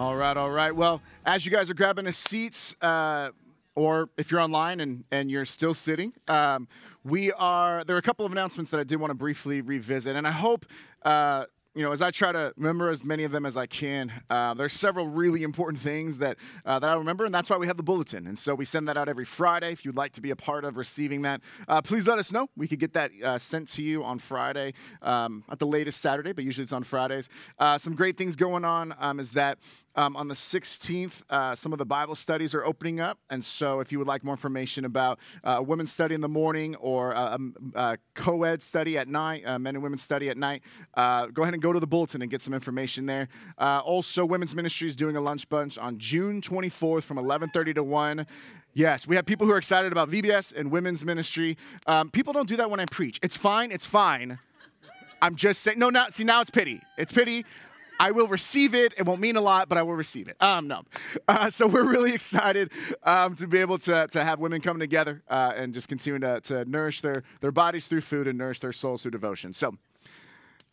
All right, all right. Well, as you guys are grabbing a seats, uh, or if you're online and, and you're still sitting, um, we are. There are a couple of announcements that I did want to briefly revisit, and I hope. Uh, you know, as I try to remember as many of them as I can, uh, there's several really important things that uh, that I remember, and that's why we have the bulletin. And so we send that out every Friday. If you'd like to be a part of receiving that, uh, please let us know. We could get that uh, sent to you on Friday, um, at the latest Saturday, but usually it's on Fridays. Uh, some great things going on um, is that um, on the 16th, uh, some of the Bible studies are opening up. And so, if you would like more information about uh, a women's study in the morning or a, a co ed study at night, men and women study at night, uh, go ahead and go to the bulletin and get some information there. Uh, also, Women's Ministry is doing a lunch bunch on June 24th from 11:30 to 1. Yes, we have people who are excited about VBS and women's ministry. Um, people don't do that when I preach. It's fine. It's fine. I'm just saying. No, not see now. It's pity. It's pity. I will receive it. It won't mean a lot, but I will receive it. Um, no. Uh, so we're really excited um, to be able to, to have women come together uh, and just continue to, to nourish their, their bodies through food and nourish their souls through devotion. So,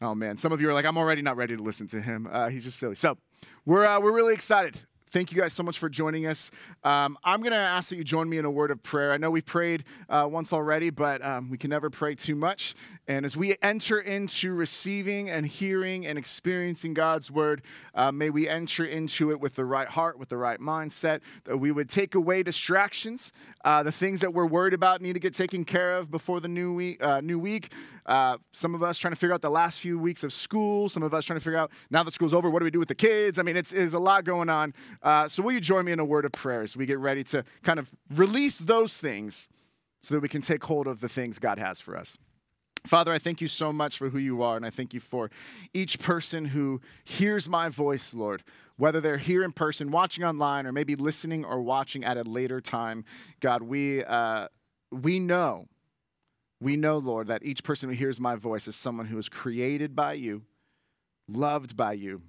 oh man, some of you are like, I'm already not ready to listen to him. Uh, he's just silly. So we're, uh, we're really excited thank you guys so much for joining us. Um, I'm going to ask that you join me in a word of prayer. I know we prayed uh, once already, but um, we can never pray too much. And as we enter into receiving and hearing and experiencing God's word, uh, may we enter into it with the right heart, with the right mindset, that we would take away distractions, uh, the things that we're worried about need to get taken care of before the new week. Uh, new week. Uh, some of us trying to figure out the last few weeks of school. Some of us trying to figure out now that school's over, what do we do with the kids? I mean, it's, there's a lot going on. Uh, so, will you join me in a word of prayer as we get ready to kind of release those things so that we can take hold of the things God has for us? Father, I thank you so much for who you are, and I thank you for each person who hears my voice, Lord, whether they're here in person, watching online, or maybe listening or watching at a later time. God, we, uh, we know, we know, Lord, that each person who hears my voice is someone who is created by you, loved by you,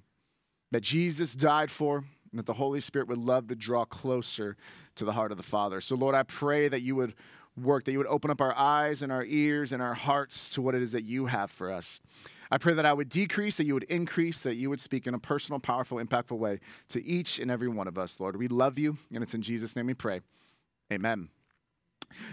that Jesus died for, and that the Holy Spirit would love to draw closer to the heart of the Father. So, Lord, I pray that you would work, that you would open up our eyes and our ears and our hearts to what it is that you have for us. I pray that I would decrease, that you would increase, that you would speak in a personal, powerful, impactful way to each and every one of us, Lord. We love you, and it's in Jesus' name we pray. Amen.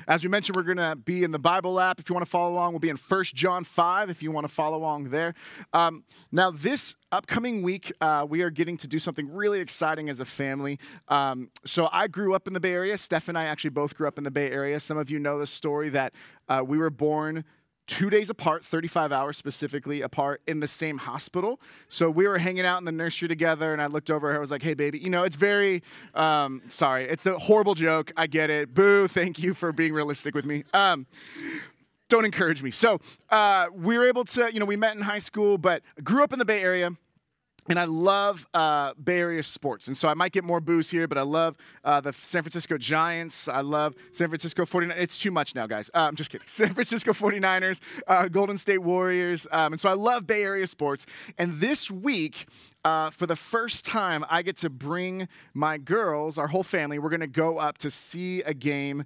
As we mentioned, we're going to be in the Bible app. If you want to follow along, we'll be in 1 John 5 if you want to follow along there. Um, now, this upcoming week, uh, we are getting to do something really exciting as a family. Um, so, I grew up in the Bay Area. Steph and I actually both grew up in the Bay Area. Some of you know the story that uh, we were born two days apart, 35 hours specifically apart in the same hospital. So we were hanging out in the nursery together, and I looked over her. I was like, hey, baby, you know, it's very, um, sorry, it's a horrible joke. I get it. Boo, thank you for being realistic with me. Um, don't encourage me. So uh, we were able to, you know, we met in high school, but grew up in the Bay Area and I love uh, Bay Area sports. And so I might get more boos here, but I love uh, the San Francisco Giants. I love San Francisco 49ers. It's too much now, guys. Uh, I'm just kidding. San Francisco 49ers, uh, Golden State Warriors. Um, and so I love Bay Area sports. And this week, uh, for the first time, I get to bring my girls, our whole family, we're going to go up to see a game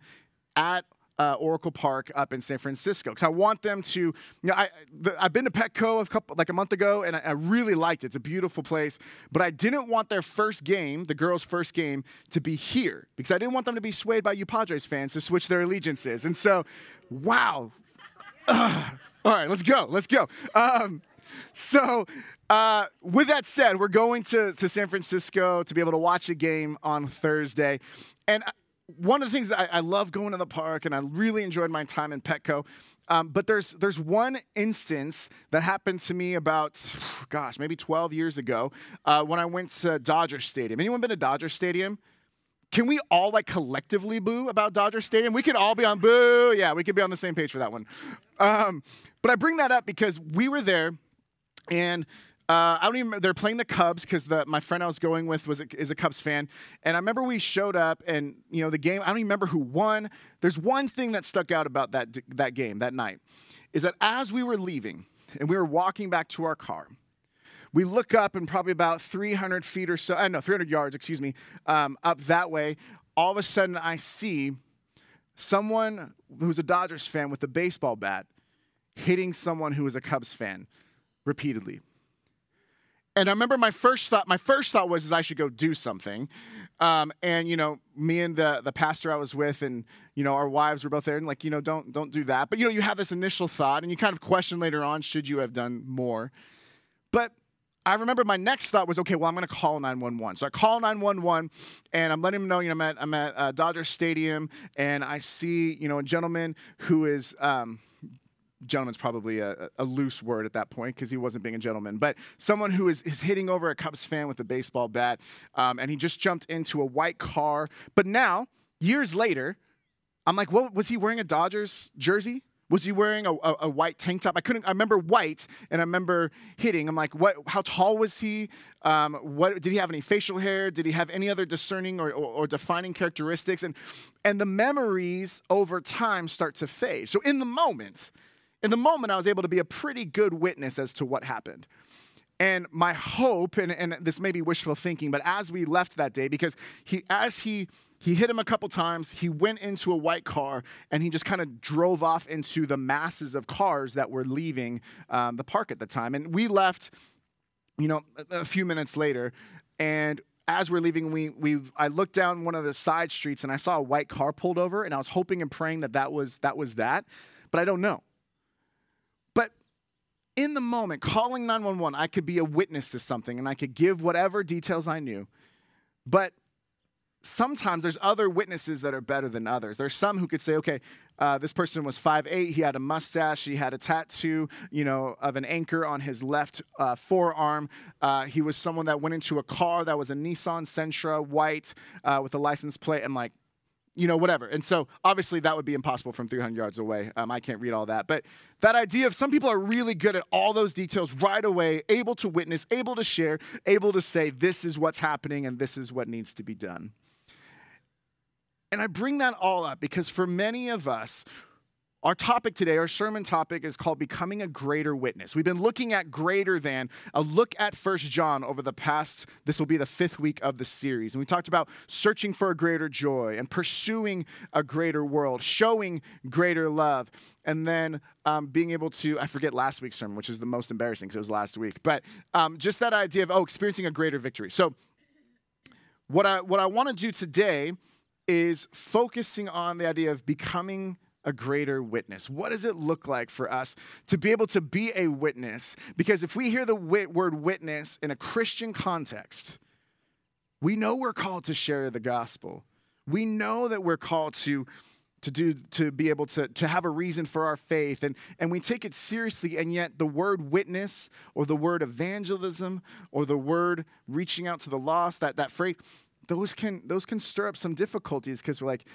at uh, Oracle Park up in San Francisco because I want them to. You know, I the, I've been to Petco a couple like a month ago, and I, I, really liked it. It's a beautiful place, but I didn't want their first game, the girls' first game, to be here because I didn't want them to be swayed by you Padres fans to switch their allegiances. And so, wow. all right, let's go. Let's go. Um, so, uh, with that said, we're going to, to San Francisco to be able to watch a game on Thursday. And one of the things that I, I, love going to the park, and I really enjoyed my time in Petco. Um, but there's there's one instance that happened to me about, gosh, maybe 12 years ago uh, when I went to Dodger Stadium. Anyone been to Dodger Stadium? Can we all like collectively boo about Dodger Stadium? We could all be on boo. Yeah, we could be on the same page for that one. Um, but I bring that up because we were there, and uh, I don't even. They're playing the Cubs because my friend I was going with was a, is a Cubs fan, and I remember we showed up, and you know the game. I don't even remember who won. There's one thing that stuck out about that that game that night, is that as we were leaving and we were walking back to our car, we look up and probably about 300 feet or so. I uh, know 300 yards, excuse me, um, up that way. All of a sudden, I see someone who's a Dodgers fan with a baseball bat hitting someone who is a Cubs fan repeatedly And I remember my first thought, my first thought was is I should go do something. Um, and you know, me and the the pastor I was with, and you know, our wives were both there, and like, you know, don't don't do that. But you know, you have this initial thought, and you kind of question later on, should you have done more? But I remember my next thought was, okay, well, I'm going to call 911. So I call 911 and I'm letting them know, you know, I'm at, I'm at uh, Dodger Stadium and I see, you know, a gentleman who is, um, gentleman's probably a, a, loose word at that point because he wasn't being a gentleman, but someone who is, is hitting over a Cubs fan with a baseball bat. Um, and he just jumped into a white car. But now, years later, I'm like, what was he wearing a Dodgers jersey? Was he wearing a, a, a, white tank top? I couldn't. I remember white, and I remember hitting. I'm like, what? How tall was he? Um, what did he have any facial hair? Did he have any other discerning or, or, or defining characteristics? And and the memories over time start to fade. So in the moment, in the moment, I was able to be a pretty good witness as to what happened. And my hope, and, and this may be wishful thinking, but as we left that day, because he, as he he hit him a couple times. He went into a white car and he just kind of drove off into the masses of cars that were leaving um, the park at the time. And we left, you know, a, a few minutes later. And as we're leaving, we, we I looked down one of the side streets and I saw a white car pulled over. And I was hoping and praying that that was that, was that but I don't know. In the moment, calling 911, I could be a witness to something and I could give whatever details I knew. But sometimes there's other witnesses that are better than others. There's some who could say, okay, uh, this person was 5'8", he had a mustache, he had a tattoo, you know, of an anchor on his left uh, forearm. Uh, he was someone that went into a car that was a Nissan Sentra, white, uh, with a license plate, and like, you know, whatever. And so obviously that would be impossible from 300 yards away. Um, I can't read all that. But that idea of some people are really good at all those details right away, able to witness, able to share, able to say, this is what's happening and this is what needs to be done. And I bring that all up because for many of us, our topic today, our sermon topic is called Becoming a Greater Witness. We've been looking at greater than, a look at First John over the past, this will be the fifth week of the series. And we talked about searching for a greater joy and pursuing a greater world, showing greater love, and then um, being able to, I forget last week's sermon, which is the most embarrassing because it was last week, but um, just that idea of, oh, experiencing a greater victory. So, what I, what I want to do today is focusing on the idea of becoming a greater witness. What does it look like for us to be able to be a witness? Because if we hear the word witness in a Christian context, we know we're called to share the gospel. We know that we're called to to do to be able to to have a reason for our faith and and we take it seriously and yet the word witness or the word evangelism or the word reaching out to the lost that that phrase those can those can stir up some difficulties because we're like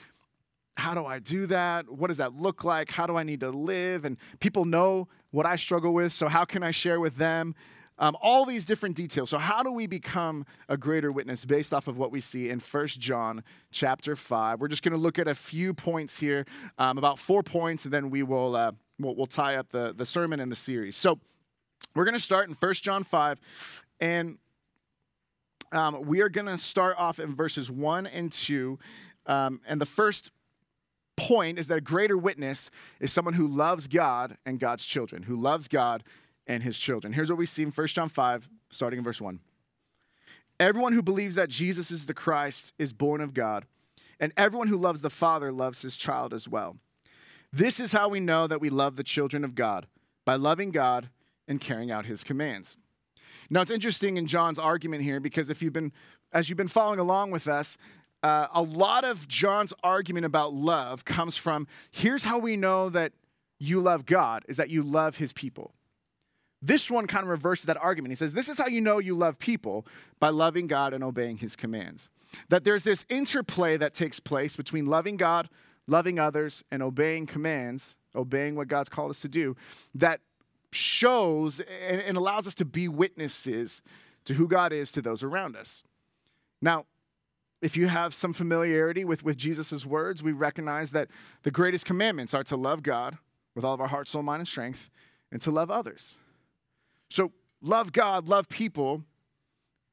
how do I do that? What does that look like? How do I need to live? And people know what I struggle with, so how can I share with them? Um, all these different details. So, how do we become a greater witness based off of what we see in First John chapter 5? We're just going to look at a few points here, um, about four points, and then we will uh, we'll, we'll tie up the, the sermon and the series. So, we're going to start in First John 5. And um, we are going to start off in verses 1 and 2. Um, and the first point is that a greater witness is someone who loves God and God's children, who loves God and his children. Here's what we see in 1 John 5, starting in verse 1. Everyone who believes that Jesus is the Christ is born of God, and everyone who loves the Father loves his child as well. This is how we know that we love the children of God by loving God and carrying out his commands. Now, it's interesting in John's argument here because if you've been, as you've been following along with us, uh, a lot of John's argument about love comes from here's how we know that you love God is that you love his people. This one kind of reverses that argument. He says, This is how you know you love people by loving God and obeying his commands. That there's this interplay that takes place between loving God, loving others, and obeying commands, obeying what God's called us to do, that shows and, and allows us to be witnesses to who God is to those around us. Now, if you have some familiarity with, with Jesus' words, we recognize that the greatest commandments are to love God with all of our heart, soul, mind, and strength, and to love others. So, love God, love people,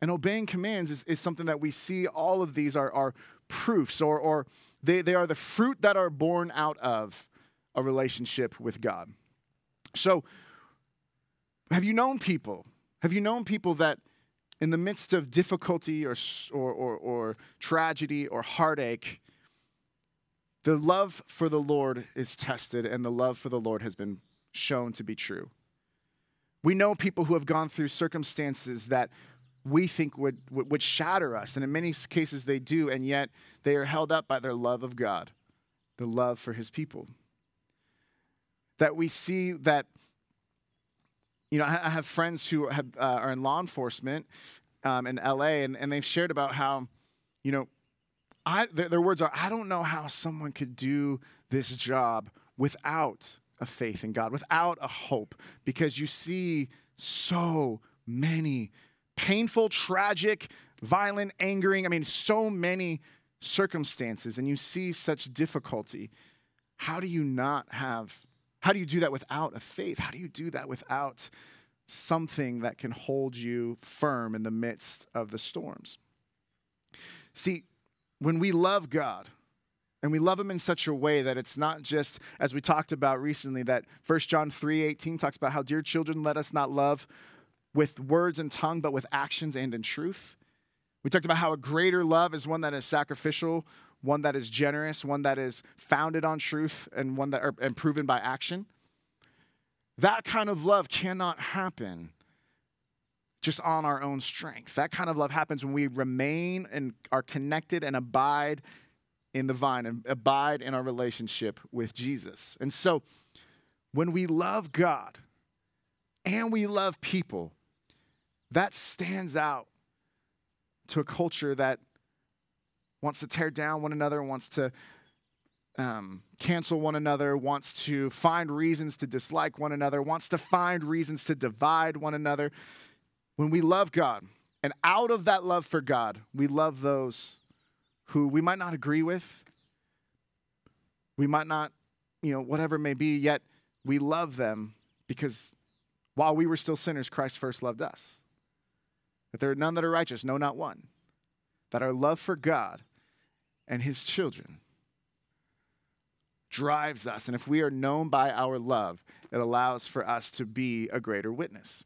and obeying commands is, is something that we see all of these are, are proofs or, or they, they are the fruit that are born out of a relationship with God. So, have you known people? Have you known people that in the midst of difficulty or, or, or, or tragedy or heartache, the love for the Lord is tested and the love for the Lord has been shown to be true. We know people who have gone through circumstances that we think would, would shatter us, and in many cases they do, and yet they are held up by their love of God, the love for his people. That we see that, you know, I have friends who have, uh, are in law enforcement um, in LA, and, and they've shared about how, you know, I, their, their words are, I don't know how someone could do this job without a faith in God, without a hope, because you see so many painful, tragic, violent, angering, I mean, so many circumstances, and you see such difficulty. How do you not have, how do you do that without a faith? How do you do that without something that can hold you firm in the midst of the storms? See, when we love God, and we love him in such a way that it's not just as we talked about recently that 1 john 3.18 talks about how dear children let us not love with words and tongue but with actions and in truth we talked about how a greater love is one that is sacrificial one that is generous one that is founded on truth and one that are, and proven by action that kind of love cannot happen just on our own strength that kind of love happens when we remain and are connected and abide in the vine and abide in our relationship with Jesus. And so when we love God and we love people, that stands out to a culture that wants to tear down one another, wants to um, cancel one another, wants to find reasons to dislike one another, wants to find reasons to divide one another. When we love God, and out of that love for God, we love those who we might not agree with, we might not, you know, whatever it may be, yet we love them because while we were still sinners, Christ first loved us. That there are none that are righteous, no, not one. That our love for God and his children drives us. And if we are known by our love, it allows for us to be a greater witness.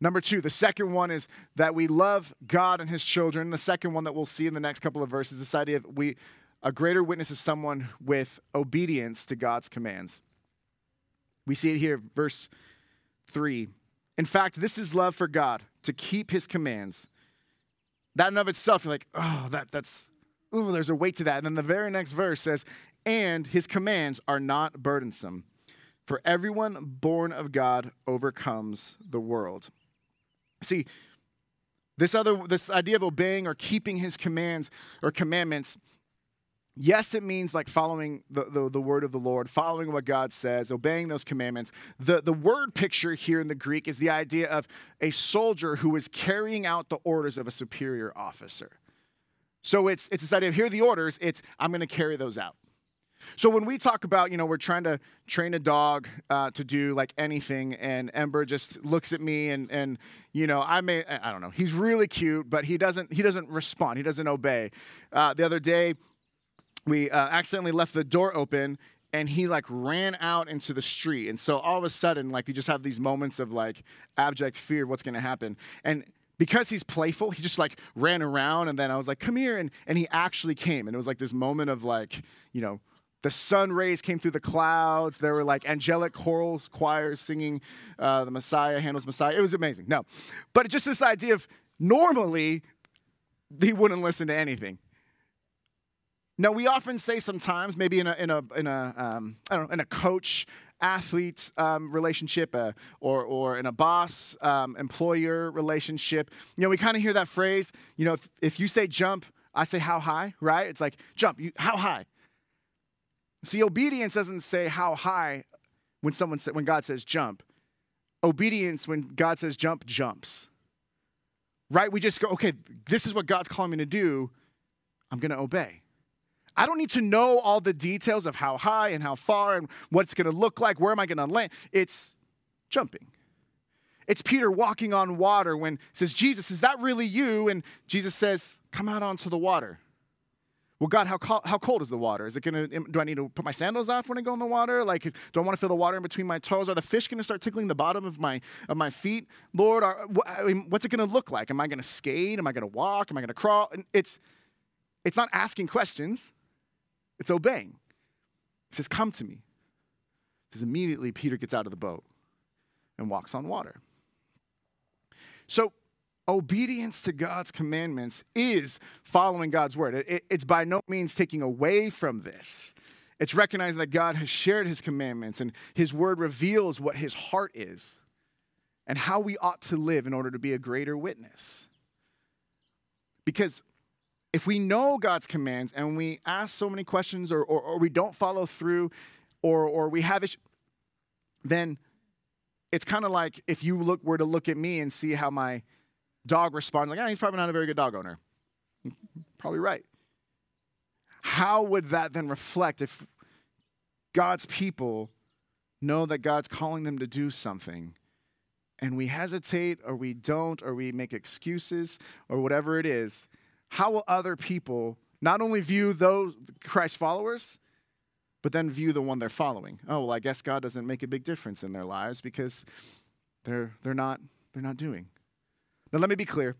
Number two, the second one is that we love God and his children. The second one that we'll see in the next couple of verses, this idea of we a greater witness is someone with obedience to God's commands. We see it here, verse 3. In fact, this is love for God, to keep his commands. That in of itself, you're like, oh, that, that's, ooh, there's a weight to that. And then the very next verse says, and his commands are not burdensome. For everyone born of God overcomes the world. See, this other this idea of obeying or keeping his commands or commandments yes it means like following the, the, the, word of the lord following what god says obeying those commandments the, the word picture here in the greek is the idea of a soldier who is carrying out the orders of a superior officer so it's, it's this idea of here are the orders it's i'm going to carry those out so when we talk about, you know, we're trying to train a dog uh, to do like anything, and Ember just looks at me, and and you know, I may, I don't know, he's really cute, but he doesn't he doesn't respond, he doesn't obey. Uh, the other day, we uh, accidentally left the door open, and he like ran out into the street, and so all of a sudden, like you just have these moments of like abject fear of what's going to happen, and because he's playful, he just like ran around, and then I was like, "Come here," and and he actually came, and it was like this moment of like, you know the sun rays came through the clouds. There were like angelic chorals, choirs singing uh, the Messiah, Handel's Messiah. It was amazing. No, but just this idea of normally he wouldn't listen to anything. Now we often say sometimes, maybe in a in a in a um, I don't know in a coach athlete um, relationship uh, or or in a boss um, employer relationship, you know we kind of hear that phrase. You know, if, if you say jump, I say how high, right? It's like jump. You, how high? See, obedience doesn't say how high when someone sa- when God says jump. Obedience when God says jump jumps. Right? We just go, okay, this is what God's calling me to do. I'm going to obey. I don't need to know all the details of how high and how far and what it's going to look like. Where am I going to land? It's jumping. It's Peter walking on water when says, Jesus, is that really you? And Jesus says, Come out onto the water. Well, God, how, co- how cold is the water? Is it gonna? Do I need to put my sandals off when I go in the water? Like, is, do I want to feel the water in between my toes? Are the fish gonna start tickling the bottom of my of my feet? Lord, are, wh- I mean, what's it gonna look like? Am I gonna skate? Am I gonna walk? Am I gonna crawl? And it's it's not asking questions. It's obeying. He says, "Come to me." He says immediately Peter gets out of the boat and walks on water. So obedience to God's commandments is following God's word. It, it's by no means taking away from this. It's recognizing that God has shared his commandments and his word reveals what his heart is and how we ought to live in order to be a greater witness. Because if we know God's commands and we ask so many questions or, or, or we don't follow through or, or we have issues, then it's kind of like if you look were to look at me and see how my dog responds, like, oh, he's probably not a very good dog owner. probably right. How would that then reflect if God's people know that God's calling them to do something and we hesitate or we don't or we make excuses or whatever it is? How will other people not only view those Christ followers, but then view the one they're following. Oh, well, I guess God doesn't make a big difference in their lives because they're, they're, not, they're not doing. Now, let me be clear.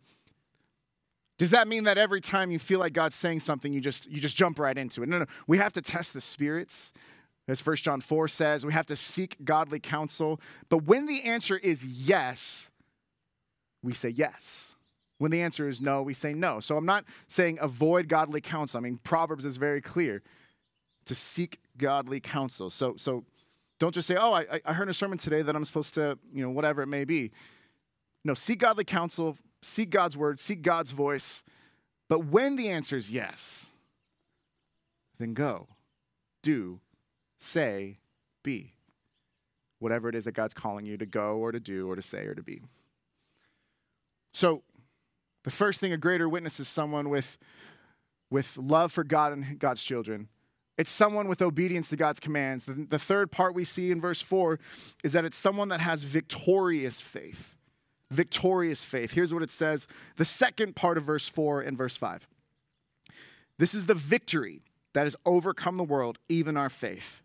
Does that mean that every time you feel like God's saying something, you just, you just jump right into it? No, no. We have to test the spirits. As 1 John 4 says, we have to seek godly counsel. But when the answer is yes, we say yes. When the answer is no, we say no. So I'm not saying avoid godly counsel. I mean, Proverbs is very clear to seek godly counsel. So, so don't just say, oh, I, I heard a sermon today that I'm supposed to, you know, whatever it may be. No, seek godly counsel, seek God's word, seek God's voice. But when the answer is yes, then go, do, say, be. Whatever it is that God's calling you to go or to do or to say or to be. So, the first thing a greater witness is someone with, with love for God and God's children it's someone with obedience to God's commands. The, the, third part we see in verse 4 is that it's someone that has victorious faith. Victorious faith. Here's what it says the second part of verse 4 and verse 5. This is the victory that has overcome the world, even our faith.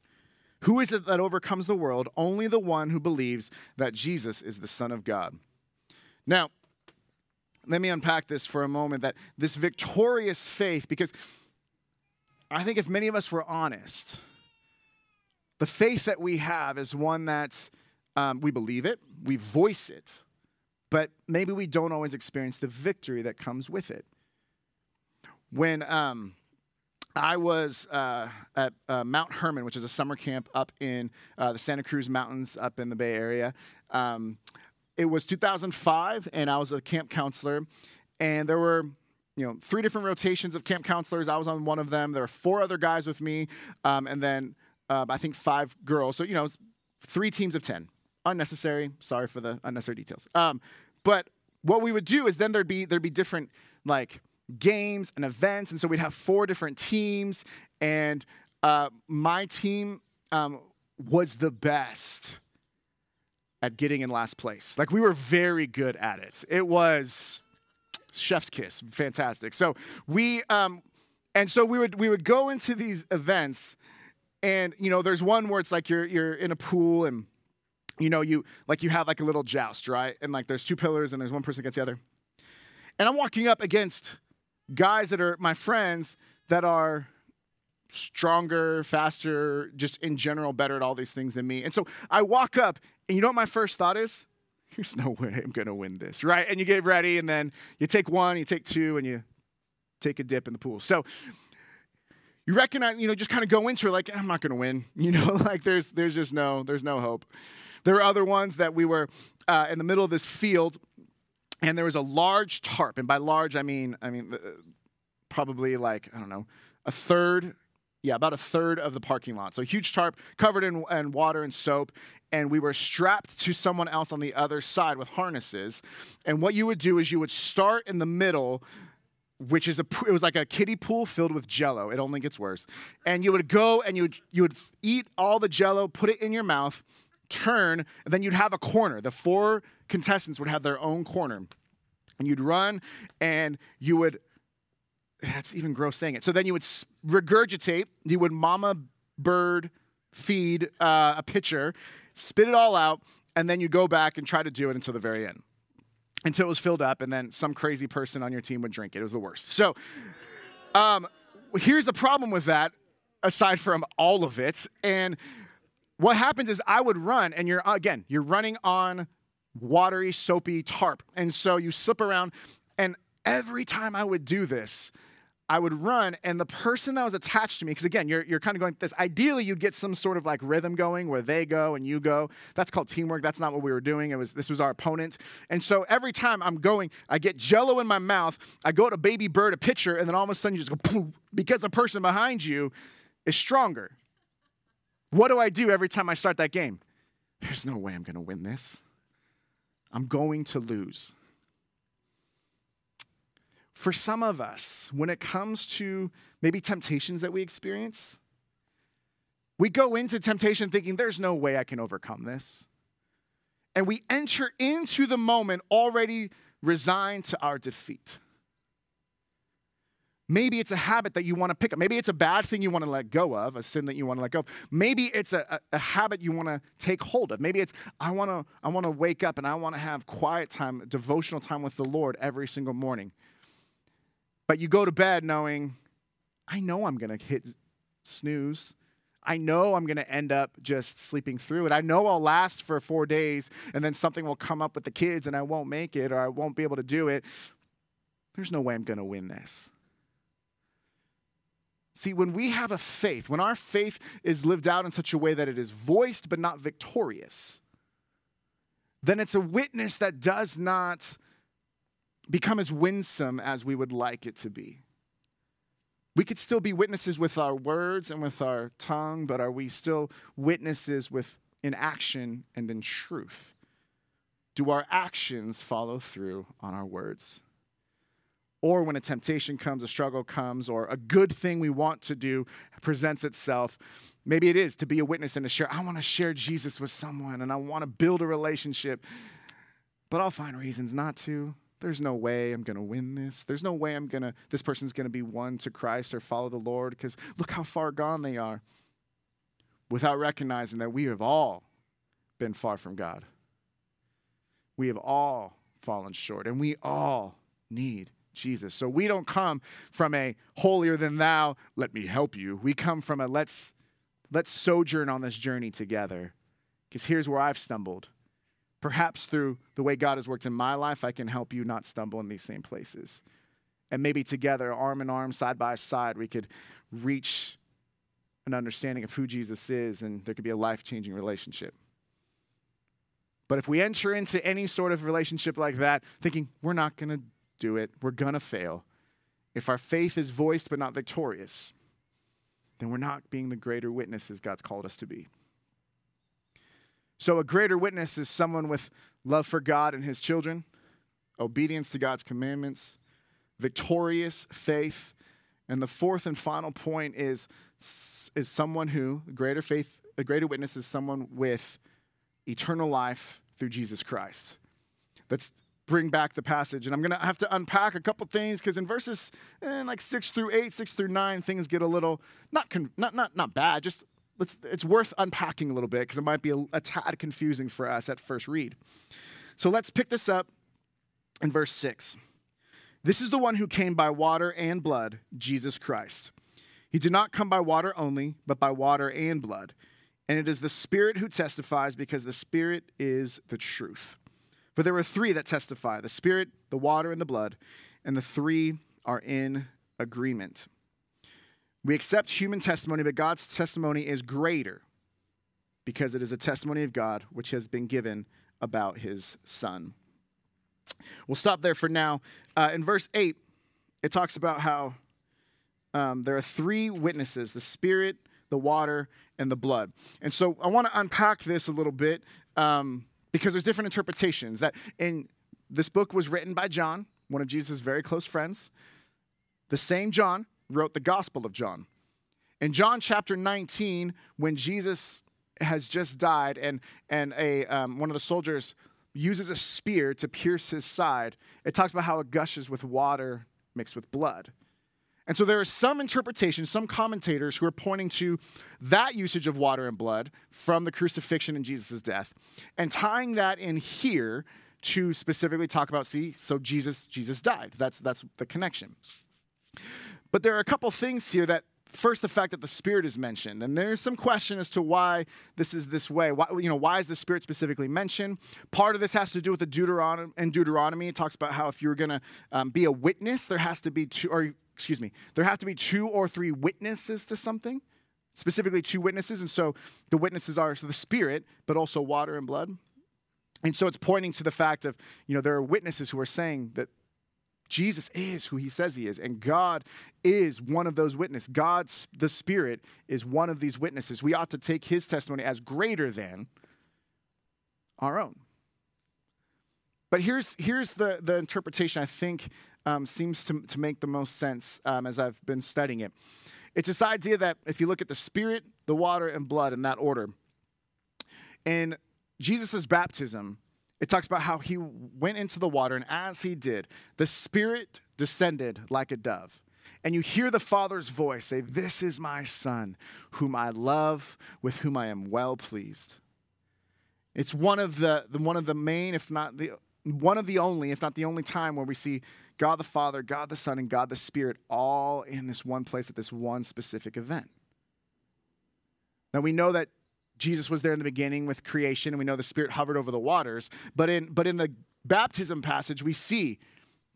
Who is it that overcomes the world? Only the one who believes that Jesus is the Son of God. Now, let me unpack this for a moment that this victorious faith, because I think if many of us were honest, the faith that we have is one that um, we believe it, we voice it, but maybe we don't always experience the victory that comes with it. When um, I was uh, at uh, Mount Hermon, which is a summer camp up in uh, the Santa Cruz Mountains, up in the Bay Area. Um, it was 2005, and I was a camp counselor, and there were you know, three different rotations of camp counselors. I was on one of them. There were four other guys with me, um, and then uh, I think five girls. So you know, three teams of ten. Unnecessary. Sorry for the unnecessary details. Um, but what we would do is then there'd be there'd be different like games and events, and so we'd have four different teams, and uh, my team um, was the best at getting in last place. Like we were very good at it. It was chef's kiss, fantastic. So we, um, and so we would we would go into these events, and you know, there's one where it's like you're you're in a pool and you know you like you have like a little joust, right? And like there's two pillars and there's one person against the other, and I'm walking up against guys that are my friends that are stronger, faster, just in general better at all these things than me. And so I walk up, and you know what my first thought is? there's no way I'm going to win this, right? And you get ready, and then you take one, you take two, and you take a dip in the pool. So you recognize, you know, just kind of go into it like, I'm not going to win, you know, like there's, there's just no, there's no hope. There are other ones that we were uh, in the middle of this field, and there was a large tarp, and by large I mean, I mean, uh, probably like I don't know, a third yeah, about a third of the parking lot. So huge tarp covered in, in, water and soap. And we were strapped to someone else on the other side with harnesses. And what you would do is you would start in the middle, which is a it was like a kiddie pool filled with jello. It only gets worse. And you would go and you would you would eat all the jello, put it in your mouth, turn, and then you'd have a corner. The four contestants would have their own corner. And you'd run and you would that's even gross saying it. So then you would regurgitate, you would mama bird feed uh, a pitcher, spit it all out, and then you go back and try to do it until the very end. Until it was filled up, and then some crazy person on your team would drink it. It was the worst. So, um, here's the problem with that, aside from all of it. And what happens is I would run, and you're, again, you're running on watery, soapy tarp. And so you slip around, and every time I would do this, I would run, and the person that was attached to me, because again, you're, you're kind of going this. Ideally, you'd get some sort of like rhythm going where they go and you go. That's called teamwork. That's not what we were doing. It was this was our opponent. And so every time I'm going, I get jello in my mouth. I go to baby bird a pitcher, and then all of a sudden you just go boom, because the person behind you is stronger. What do I do every time I start that game? There's no way I'm going to win this. I'm going to lose for some of us, when it comes to maybe temptations that we experience, we go into temptation thinking, there's no way I can overcome this. And we enter into the moment already resigned to our defeat. Maybe it's a habit that you want to pick up. Maybe it's a bad thing you want to let go of, a sin that you want to let go of. Maybe it's a, a, a habit you want to take hold of. Maybe it's I want to I want to wake up and I want to have quiet time, devotional time with the Lord every single morning. But you go to bed knowing, I know I'm going to hit snooze. I know I'm going to end up just sleeping through it. I know I'll last for four days and then something will come up with the kids and I won't make it or I won't be able to do it. There's no way I'm going to win this. See, when we have a faith, when our faith is lived out in such a way that it is voiced but not victorious, then it's a witness that does not become as winsome as we would like it to be. We could still be witnesses with our words and with our tongue, but are we still witnesses with in action and in truth? Do our actions follow through on our words? Or when a temptation comes, a struggle comes, or a good thing we want to do presents itself, maybe it is to be a witness and to share. I want to share Jesus with someone and I want to build a relationship, but I'll find reasons not to. There's no way I'm going to win this. There's no way I'm going to, this person's going to be won to Christ or follow the Lord because look how far gone they are. Without recognizing that we have all been far from God. We have all fallen short and we all need Jesus. So we don't come from a holier than thou, let me help you. We come from a let's let's sojourn on this journey together. Because here's where I've stumbled. Perhaps through the way God has worked in my life, I can help you not stumble in these same places. And maybe together, arm in arm, side by side, we could reach an understanding of who Jesus is, and there could be a life changing relationship. But if we enter into any sort of relationship like that, thinking we're not going to do it, we're going to fail, if our faith is voiced but not victorious, then we're not being the greater witnesses God's called us to be. So, a greater witness is someone with love for God and his children, obedience to God's commandments, victorious faith. And the fourth and final point is, is someone who, greater faith, a greater witness is someone with eternal life through Jesus Christ. Let's bring back the passage. And I'm going to have to unpack a couple things because in verses eh, like six through eight, six through nine, things get a little, not, con- not, not, not bad, just let's, it's worth unpacking a little bit because it might be a, a tad confusing for us at first read. So let's pick this up in verse 6. This is the one who came by water and blood, Jesus Christ. He did not come by water only, but by water and blood. And it is the Spirit who testifies because the Spirit is the truth. For there were three that testify the Spirit, the water, and the blood, and the three are in agreement. We accept human testimony, but God's testimony is greater because it is a testimony of God which has been given about his son. We'll stop there for now. Uh, in verse 8, it talks about how um, there are three witnesses the Spirit, the water, and the blood. And so I want to unpack this a little bit um, because there's different interpretations. That in this book was written by John, one of Jesus' very close friends. The same John wrote the Gospel of John. In John chapter 19, when Jesus has just died and, and a, um, one of the soldiers uses a spear to pierce his side, it talks about how it gushes with water mixed with blood. And so there are some interpretations, some commentators who are pointing to that usage of water and blood from the crucifixion and Jesus' death and tying that in here to specifically talk about see so Jesus Jesus died. That's that's the connection. But there are a couple things here that first the fact that the spirit is mentioned and there's some question as to why this is this way. Why, you know why is the spirit specifically mentioned? Part of this has to do with the deuteronomy and deuteronomy it talks about how if you're going to um, be a witness there has to be two or excuse me there have to be two or three witnesses to something specifically two witnesses and so the witnesses are the spirit but also water and blood. And so it's pointing to the fact of you know there are witnesses who are saying that Jesus is who he says he is, and God is one of those witnesses. God's the Spirit is one of these witnesses. We ought to take his testimony as greater than our own. But here's, here's the, the interpretation I think um, seems to, to make the most sense um, as I've been studying it. It's this idea that if you look at the Spirit, the water, and blood in that order, in Jesus' baptism, it talks about how he went into the water, and as he did, the Spirit descended like a dove. And you hear the Father's voice say, This is my Son, whom I love, with whom I am well pleased. It's one of the, the one of the main, if not the one of the only, if not the only time where we see God the Father, God the Son, and God the Spirit all in this one place at this one specific event. Now we know that Jesus was there in the beginning with creation, and we know the Spirit hovered over the waters. But in, but in the baptism passage, we see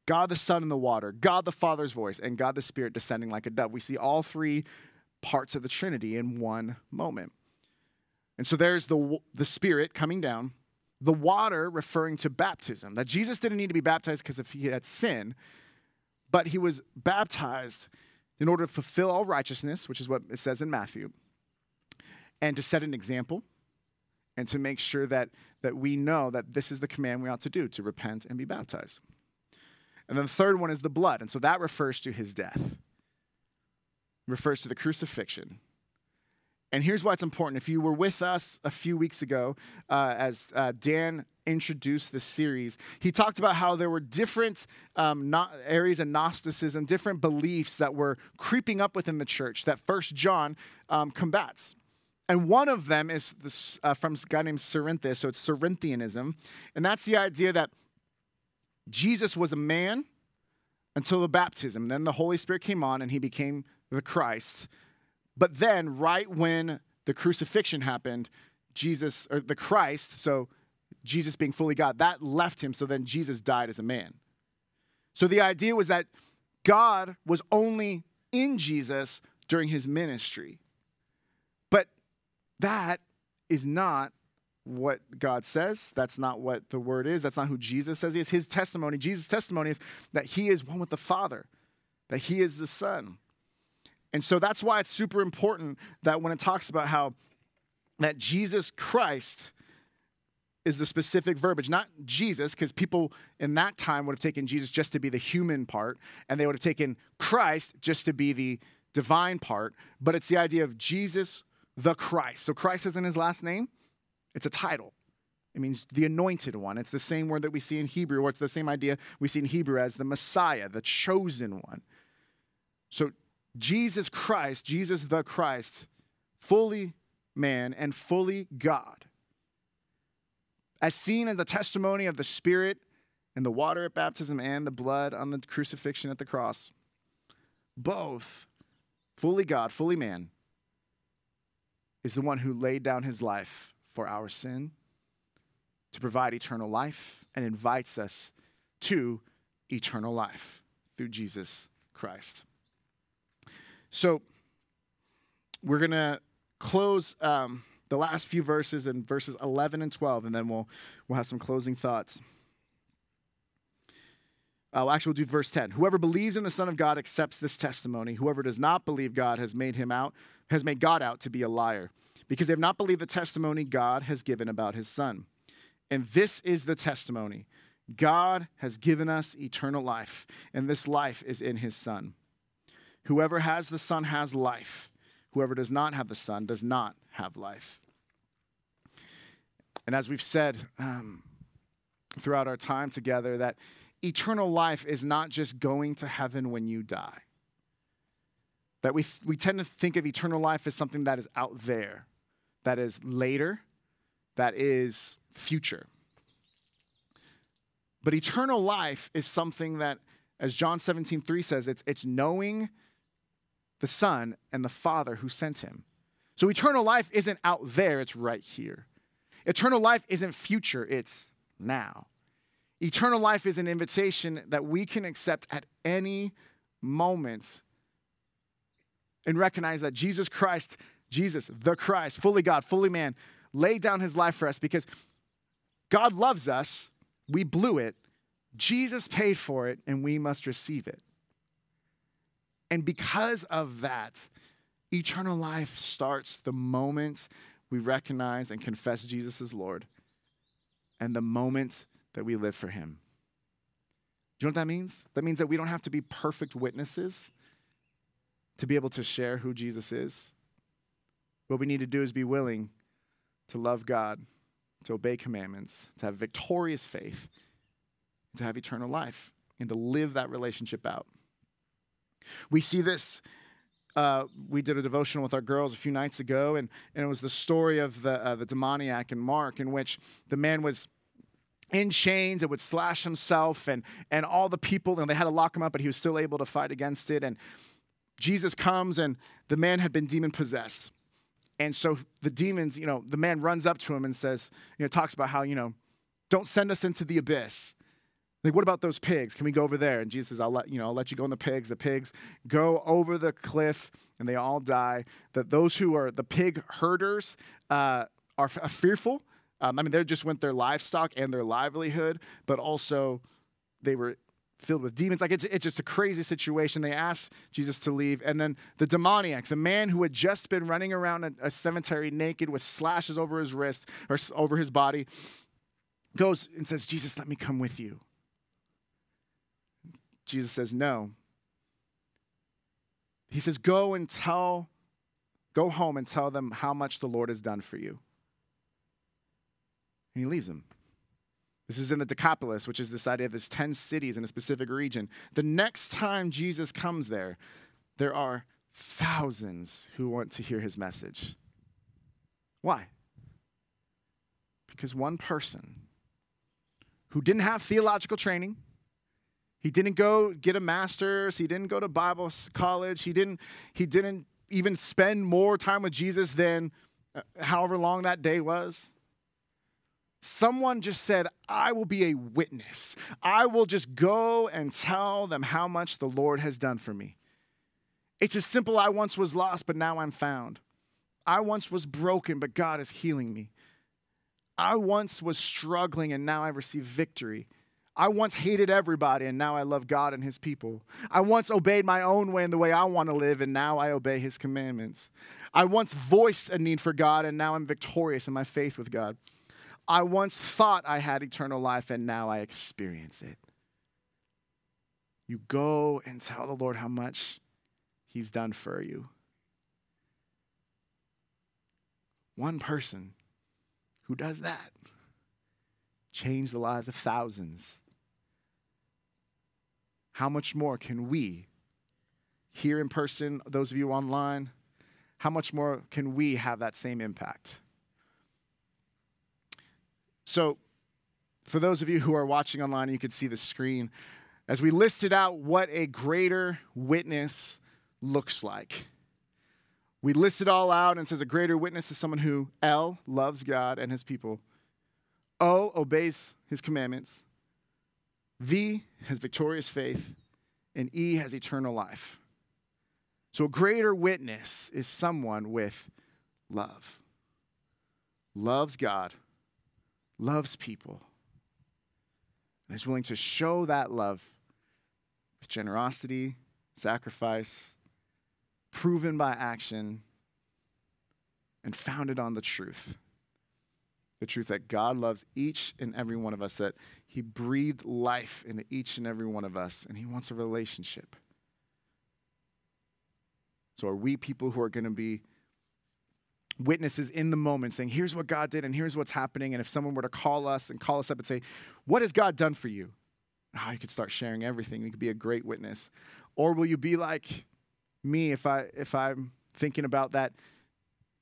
God the Son in the water, God the Father's voice, and God the Spirit descending like a dove. We see all three parts of the Trinity in one moment. And so there's the, the Spirit coming down, the water referring to baptism, that Jesus didn't need to be baptized because if he had sin, but he was baptized in order to fulfill all righteousness, which is what it says in Matthew and to set an example and to make sure that, that we know that this is the command we ought to do to repent and be baptized. And then the third one is the blood. And so that refers to his death, refers to the crucifixion. And here's why it's important. If you were with us a few weeks ago, uh, as uh, Dan introduced this series, he talked about how there were different um, areas of Gnosticism, different beliefs that were creeping up within the church that First John um, combats. And one of them is this, uh, from a guy named Cerinthus, so it's Cerinthianism. And that's the idea that Jesus was a man until the baptism. Then the Holy Spirit came on and he became the Christ. But then, right when the crucifixion happened, Jesus, or the Christ, so Jesus being fully God, that left him. So then Jesus died as a man. So the idea was that God was only in Jesus during his ministry. That is not what God says. That's not what the word is. That's not who Jesus says he is. His testimony, Jesus' testimony is that he is one with the Father, that he is the Son. And so that's why it's super important that when it talks about how that Jesus Christ is the specific verbiage, not Jesus, because people in that time would have taken Jesus just to be the human part, and they would have taken Christ just to be the divine part, but it's the idea of Jesus the Christ. So Christ isn't his last name, it's a title. It means the anointed one. It's the same word that we see in Hebrew, or it's the same idea we see in Hebrew as the Messiah, the chosen one. So Jesus Christ, Jesus the Christ, fully man and fully God, as seen in the testimony of the Spirit and the water at baptism and the blood on the crucifixion at the cross, both fully God, fully man, is the one who laid down his life for our sin to provide eternal life and invites us to eternal life through Jesus Christ. So, we're going to close um, the last few verses in verses 11 and 12, and then we'll, we'll have some closing thoughts. Uh, well, actually, we'll do verse 10. Whoever believes in the Son of God accepts this testimony. Whoever does not believe God has made him out, has made God out to be a liar, because they have not believed the testimony God has given about his Son. And this is the testimony God has given us eternal life, and this life is in his Son. Whoever has the Son has life. Whoever does not have the Son does not have life. And as we've said um, throughout our time together, that eternal life is not just going to heaven when you die. That we, we tend to think of eternal life as something that is out there, that is later, that is future. But eternal life is something that, as John 17, 3 says, it's, it's knowing the Son and the Father who sent him. So eternal life isn't out there, it's right here. Eternal life isn't future, it's now. Eternal life is an invitation that we can accept at any moment and recognize that Jesus Christ, Jesus, the Christ, fully God, fully man, laid down his life for us because God loves us. We blew it. Jesus paid for it, and we must receive it. And because of that, eternal life starts the moment we recognize and confess Jesus as Lord and the moment that we live for Him. Do you know what that means? That means that we don't have to be perfect witnesses to be able to share who Jesus is. What we need to do is be willing to love God, to obey commandments, to have victorious faith, to have eternal life, and to live that relationship out. We see this. Uh, we did a devotional with our girls a few nights ago, and, and it was the story of the, uh, the demoniac in Mark, in which the man was in chains and would slash himself, and, and all the people, and they had to lock him up, but he was still able to fight against it. And Jesus comes, and the man had been demon possessed. And so the demons, you know, the man runs up to him and says, you know, talks about how, you know, don't send us into the abyss. Like, what about those pigs? Can we go over there? And Jesus says, I'll let you know, I'll let you go in the pigs. The pigs go over the cliff and they all die. That those who are the pig herders uh, are f- fearful. Um, I mean, they just went their livestock and their livelihood, but also they were filled with demons. Like it's, it's just a crazy situation. They ask Jesus to leave. And then the demoniac, the man who had just been running around a, a cemetery naked with slashes over his wrist or over his body, goes and says, Jesus, let me come with you. Jesus says, No. He says, Go and tell, go home and tell them how much the Lord has done for you. And he leaves him. This is in the Decapolis, which is this idea of there's 10 cities in a specific region. The next time Jesus comes there, there are thousands who want to hear his message. Why? Because one person who didn't have theological training, he didn't go get a master's, he didn't go to Bible college, he didn't, he didn't even spend more time with Jesus than uh, however long that day was. Someone just said, I will be a witness. I will just go and tell them how much the Lord has done for me. It's as simple I once was lost, but now I'm found. I once was broken, but God is healing me. I once was struggling, and now I receive victory. I once hated everybody, and now I love God and His people. I once obeyed my own way and the way I want to live, and now I obey His commandments. I once voiced a need for God, and now I'm victorious in my faith with God. I once thought I had eternal life, and now I experience it. You go and tell the Lord how much He's done for you. One person who does that changed the lives of thousands. How much more can we, here in person, those of you online, how much more can we have that same impact? So, for those of you who are watching online, you can see the screen as we listed out what a greater witness looks like. We list it all out and says a greater witness is someone who L loves God and his people, O obeys his commandments, V has victorious faith, and E has eternal life. So a greater witness is someone with love. Loves God loves people, and is willing to show that love with generosity, sacrifice, proven by action, and founded on the truth. The truth that God loves each and every one of us, that He breathed life into each and every one of us, and He wants a relationship. So, are we people who are going to be witnesses in the moment saying, here's what God did and here's what's happening. And if someone were to call us and call us up and say, what has God done for you? Oh, you could start sharing everything. You could be a great witness. Or will you be like me if I if I'm thinking about that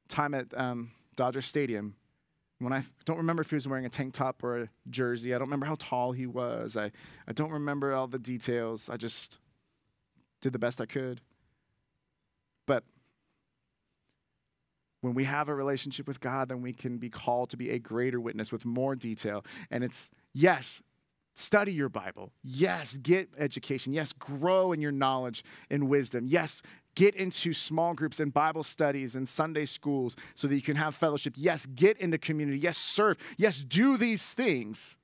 time at um, Dodger Stadium when I don't remember if he was wearing a tank top or a jersey. I don't remember how tall he was. I, I don't remember all the details. I just did the best I could. But when we have a relationship with God, then we can be called to be a greater witness with more detail. And it's, yes, study your Bible. Yes, get education. Yes, grow in your knowledge and wisdom. Yes, get into small groups and Bible studies and Sunday schools so that you can have fellowship. Yes, get into community. Yes, serve. Yes, do these things.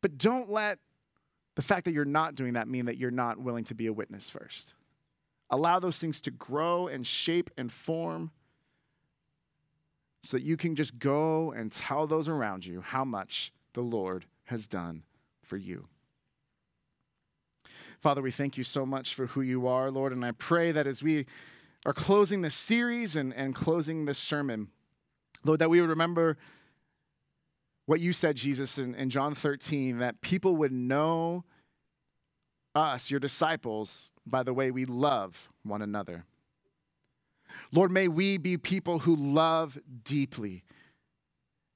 But don't let the fact that you're not doing that mean that you're not willing to be a witness first. Allow those things to grow and shape and form so that you can just go and tell those around you how much the Lord has done for you. Father, we thank you so much for who you are, Lord, and I pray that as we are closing this series and, and closing this sermon, Lord, that we would remember what you said, Jesus, in, in John 13, that people would know us, your disciples, by the way we love one another. Lord, may we be people who love deeply,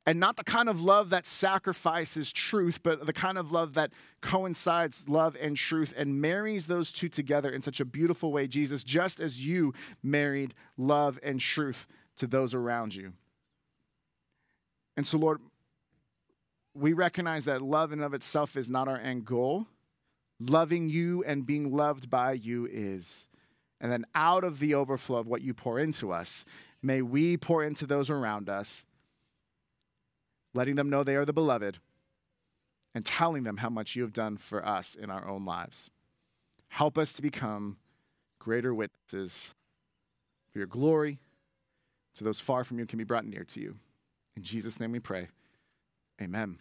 and not the kind of love that sacrifices truth, but the kind of love that coincides love and truth and marries those two together in such a beautiful way, Jesus, just as you married love and truth to those around you. And so, Lord, we recognize that love in of itself is not our end goal. Loving you and being loved by you is. And then out of the overflow of what you pour into us, may we pour into those around us letting them know they are the beloved, and telling them how much you have done for us in our own lives. Help us to become greater witnesses for your glory, so those far from you can be brought near to you. In Jesus' name we pray. Amen.